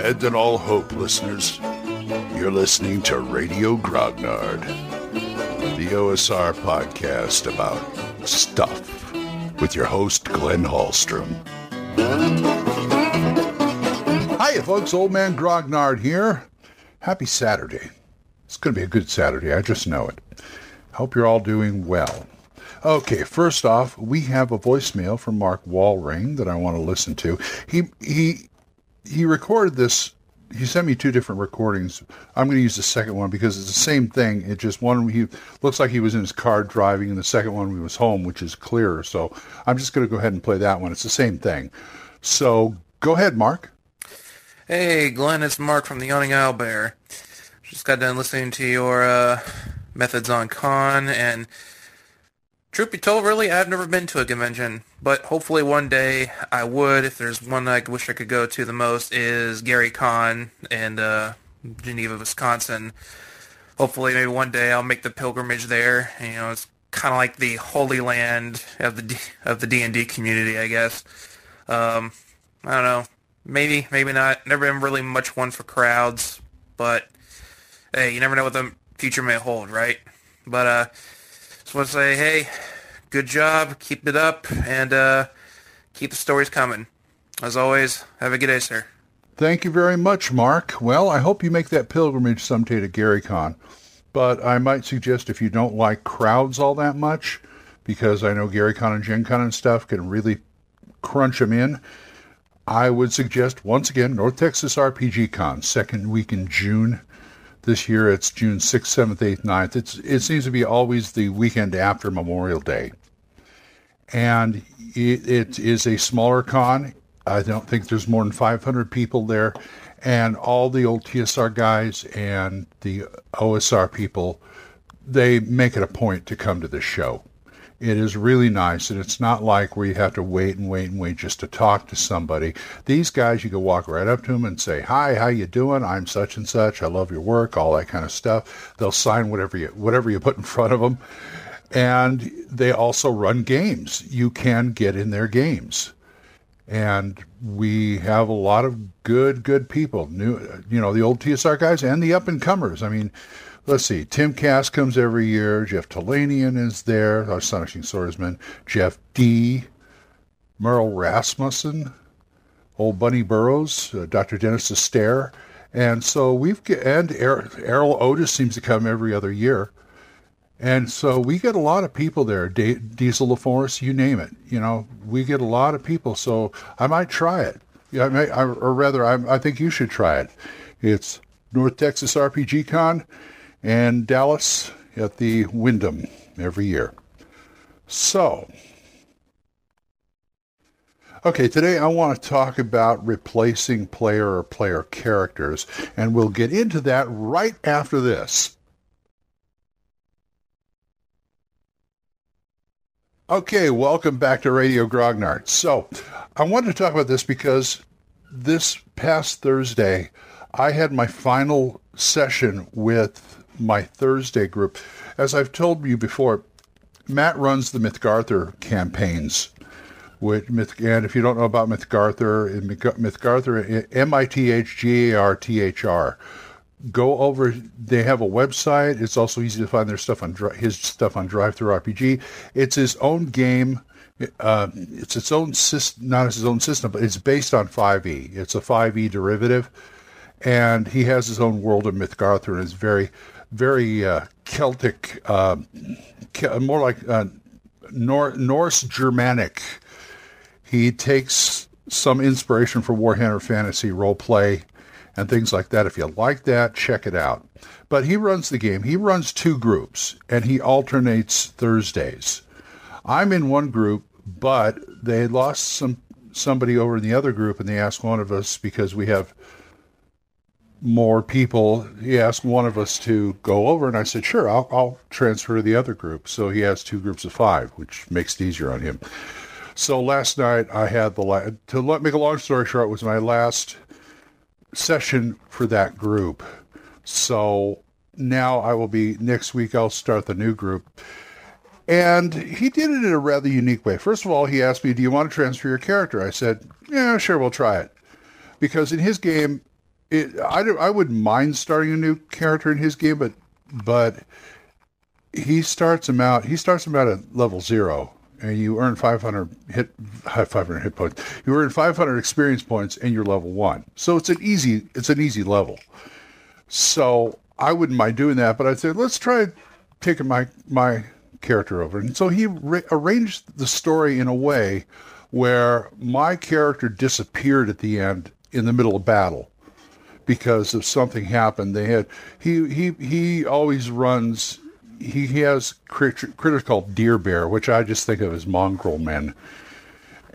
Abandon all hope, listeners. You're listening to Radio Grognard, the OSR podcast about stuff with your host, Glenn Hallstrom. Hiya, folks. Old Man Grognard here. Happy Saturday. It's going to be a good Saturday. I just know it. Hope you're all doing well. Okay, first off, we have a voicemail from Mark Wallring that I want to listen to. He he he recorded this. He sent me two different recordings. I'm going to use the second one because it's the same thing. It just one he looks like he was in his car driving, and the second one he was home, which is clearer. So I'm just going to go ahead and play that one. It's the same thing. So go ahead, Mark. Hey, Glenn, it's Mark from the Yawning Owl Bear. Just got done listening to your uh, methods on con, and truth be told, really, I've never been to a convention, but hopefully one day I would. If there's one I wish I could go to the most is Gary Con in uh, Geneva, Wisconsin. Hopefully, maybe one day I'll make the pilgrimage there. You know, it's kind of like the holy land of the D- of the D and D community, I guess. Um, I don't know. Maybe, maybe not. Never been really much one for crowds, but hey, you never know what the future may hold, right? But uh, just want to say, hey, good job, keep it up, and uh, keep the stories coming. As always, have a good day, sir. Thank you very much, Mark. Well, I hope you make that pilgrimage someday to GaryCon. But I might suggest if you don't like crowds all that much, because I know GaryCon and Gen Con and stuff can really crunch them in, I would suggest once again North Texas RPG Con, second week in June. This year it's June 6th, 7th, 8th, 9th. It's, it seems to be always the weekend after Memorial Day. And it, it is a smaller con. I don't think there's more than 500 people there. And all the old TSR guys and the OSR people, they make it a point to come to the show. It is really nice, and it's not like where you have to wait and wait and wait just to talk to somebody. These guys, you can walk right up to them and say, "Hi, how you doing? I'm such and such. I love your work." All that kind of stuff. They'll sign whatever you whatever you put in front of them, and they also run games. You can get in their games, and we have a lot of good good people. New, you know, the old TSR guys and the up and comers. I mean let's see, Tim Kask comes every year. Jeff Talanian is there, Astonishing Swordsman. Jeff Dee Merle Rasmussen, old Bunny Burrows, uh, Dr. Dennis Sustare. And so we've and Erol Otus seems to come every other year. And so we get a lot of people there, D- Diesel LaForce, you name it. You know, we get a lot of people. So I might try it. Yeah, I may, I, or rather, I, I think you should try it. It's North Texas RPG Con and Dallas at the Wyndham every year. So, okay, today I want to talk about replacing player or player characters, and we'll get into that right after this. Okay, welcome back to Radio Grognard. So, I wanted to talk about this because this past Thursday, I had my final session with my Thursday group. As I've told you before, Matt runs the Mithgarthr campaigns. Which and if you don't know about Mithgarthr, Mithgarthr, M I T H G A R T H R. Go over. They have a website. It's also easy to find their stuff on his stuff on DriveThruRPG. It's his own game. Uh, it's its own system, not his own system, but it's based on 5e. It's a 5e derivative, and he has his own world of Mithgarthr, and it's very very uh, Celtic, uh, more like uh, Nor- Norse Germanic. He takes some inspiration from Warhammer Fantasy role play and things like that. If you like that, check it out. But he runs the game. He runs two groups and he alternates Thursdays. I'm in one group, but they lost some somebody over in the other group and they asked one of us because we have more people. He asked one of us to go over, and I said, "Sure, I'll, I'll transfer to the other group." So he has two groups of five, which makes it easier on him. So last night I had the la- to let make a long story short was my last session for that group. So now I will be next week. I'll start the new group. And he did it in a rather unique way. First of all, he asked me, Do you want to transfer your character? I said, Yeah, sure, we'll try it. Because in his game, it, I I wouldn't mind starting a new character in his game, but but he starts him out. He starts him out at level zero, and you earn 500 hit 500 hit points. You earn 500 experience points, and you're level one. So it's an easy it's an easy level. So I wouldn't mind doing that, but I said let's try taking my my character over, and so he re- arranged the story in a way where my character disappeared at the end in the middle of battle because of something happened. They had he he he always runs. He, he has critters called deer bear, which I just think of as mongrel men,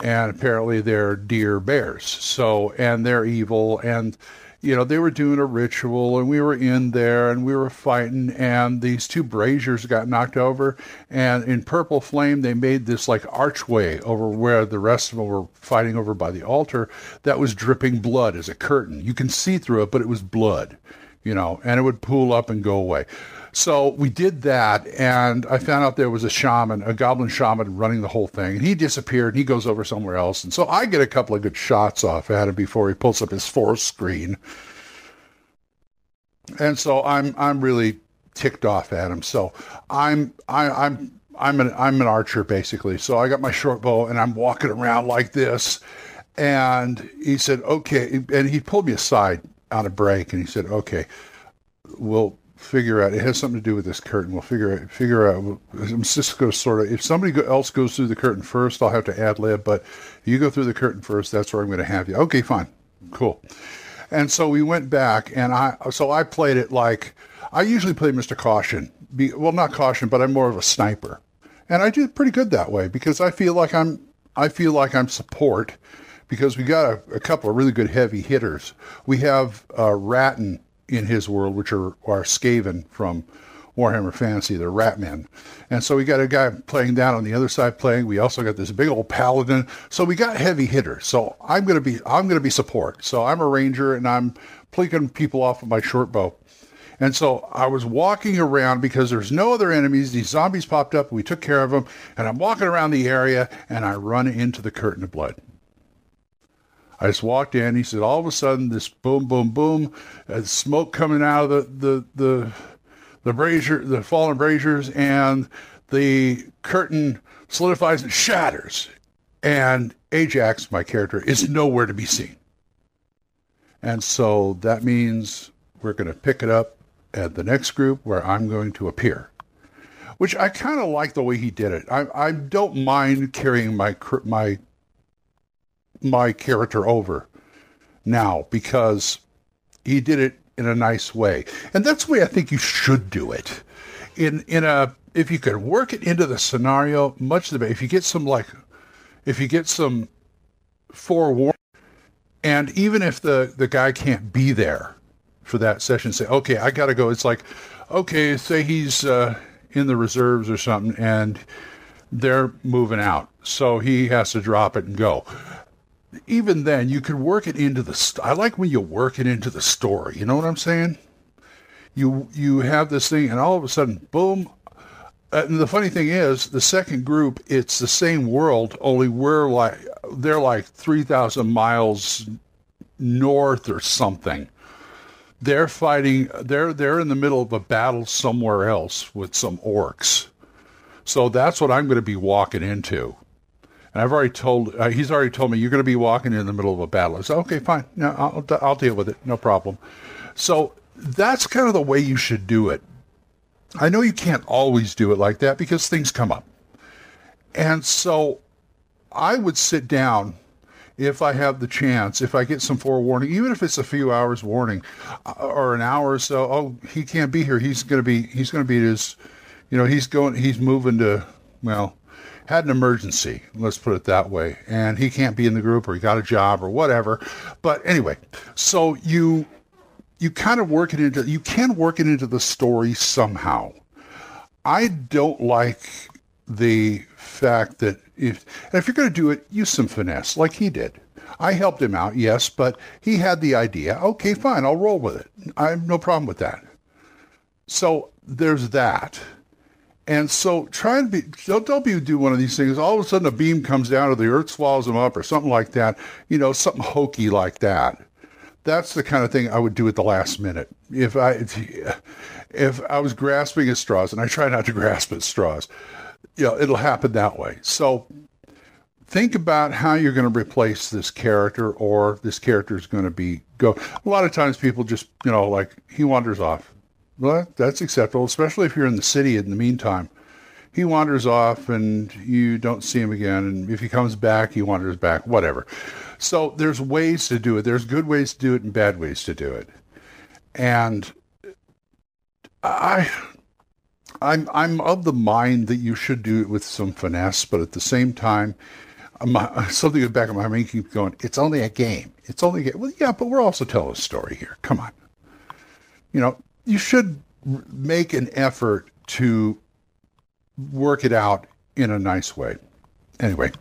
and apparently they're deer bears. So and they're evil and you know, they were doing a ritual and we were in there and we were fighting and these two braziers got knocked over and in purple flame they made this like archway over where the rest of them were fighting over by the altar that was dripping blood as a curtain. You can see through it, but it was blood, you know, and it would pool up and go away. So we did that, and I found out there was a shaman, a goblin shaman running the whole thing. And he disappeared, and he goes over somewhere else. And so I get a couple of good shots off at him before he pulls up his force screen. And so I'm I'm really ticked off at him. So I'm I, I'm I'm an I'm an archer basically. So I got my short bow and I'm walking around like this. And he said, "Okay," and he pulled me aside on a break, and he said, "Okay, we'll figure out. It has something to do with this curtain. We'll figure out. Figure out. I'm just going to sort of. If somebody else goes through the curtain first, I'll have to ad lib. But you go through the curtain first. That's where I'm going to have you. Okay, fine, cool. And so we went back, and I so I played it like I usually play Mr. Caution. Be, well, not caution, but I'm more of a sniper, and I do pretty good that way because I feel like I'm I feel like I'm support because we got a, a couple of really good heavy hitters. We have uh, Ratton in his world, which are, are Skaven from Warhammer Fantasy, the Ratmen. And so we got a guy playing down on the other side playing. We also got this big old paladin. So we got heavy hitters. So I'm gonna be I'm gonna be support. So I'm a ranger and I'm plinking people off with my short bow. And so I was walking around because there's no other enemies. These zombies popped up. We took care of them. And I'm walking around the area and I run into the curtain of blood. I just walked in. He said, all of a sudden, this boom, boom, boom, uh, smoke coming out of the the the the brazier, the fallen braziers, and the curtain solidifies and shatters. And Ajax, my character, is nowhere to be seen. And so that means we're going to pick it up at the next group where I'm going to appear. Which I kind of like the way he did it. I, I don't mind carrying my my my character over now because he did it in a nice way. And that's the way I think you should do it. In in a if you could work it into the scenario, much the better. If you get some like if you get some forewarning and even if the the guy can't be there for that session, say, okay, I gotta go. It's like, okay, say he's uh, in the reserves or something and they're moving out. So he has to drop it and go even then, you can work it into the. St- I like when you work it into the story. You know what I'm saying? You you have this thing, and all of a sudden, boom. Uh, and the funny thing is, the second group, it's the same world, only we're like they're like three thousand miles north or something. They're fighting. They're they're in the middle of a battle somewhere else with some orcs. So that's what I'm going to be walking into. And I've already told, uh, he's already told me, you're going to be walking in the middle of a battle. I said, okay, fine. No, I'll, I'll deal with it. No problem. So that's kind of the way you should do it. I know you can't always do it like that because things come up. And so I would sit down if I have the chance, if I get some forewarning, even if it's a few hours warning uh, or an hour or so, oh, he can't be here. He's going to be, he's going to be his, you know, he's going, he's moving to, well, had an emergency, let's put it that way, and he can't be in the group or he got a job or whatever. But anyway, so you you kind of work it into you can work it into the story somehow. I don't like the fact that if if you're going to do it, use some finesse like he did. I helped him out, yes, but he had the idea. Okay, fine, I'll roll with it. I have no problem with that. So there's that. And so try and be, don't, don't be do one of these things. All of a sudden a beam comes down or the earth swallows them up or something like that. You know, something hokey like that. that's the kind of thing I would do at the last minute. If I if I was grasping at straws, and I try not to grasp at straws, you know, it'll happen that way. So think about how you're going to replace this character, or this character is going to be go. A lot of times, people just you know like he wanders off. Well, that's acceptable, especially if you're in the city in the meantime. He wanders off and you don't see him again. And if he comes back, he wanders back, whatever. So there's ways to do it. There's good ways to do it and bad ways to do it. And I I'm I'm of the mind that you should do it with some finesse, but at the same time, my, something in the back of my mind keeps going. It's only a game. It's only a game. Well, yeah, but we're also telling a story here. Come on. You know, you should make an effort to work it out in a nice way. Anyway,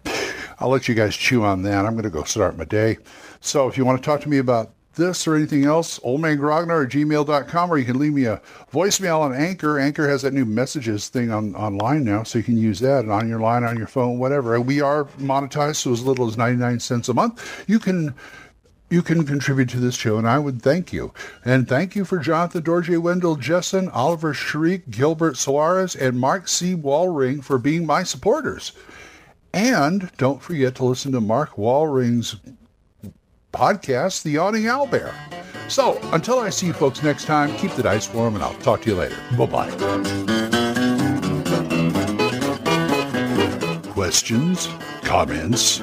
I'll let you guys chew on that. I'm going to go start my day. So if you want to talk to me about this or anything else, oldmangrognard at gmail.com, or you can leave me a voicemail on Anchor. Anchor has that new messages thing on online now, so you can use that and on your line, on your phone, whatever. We are monetized, so as little as 99 cents a month. You can you can contribute to this show, and I would thank you. And thank you for Jonathan Dorje Wendell Jessen, Oliver Shriek, Gilbert Suarez, and Mark C. Wallring for being my supporters. And don't forget to listen to Mark Wallring's podcast, The Yawning Owlbear. So until I see you folks next time, keep the dice warm, and I'll talk to you later. Bye-bye. Questions? Comments?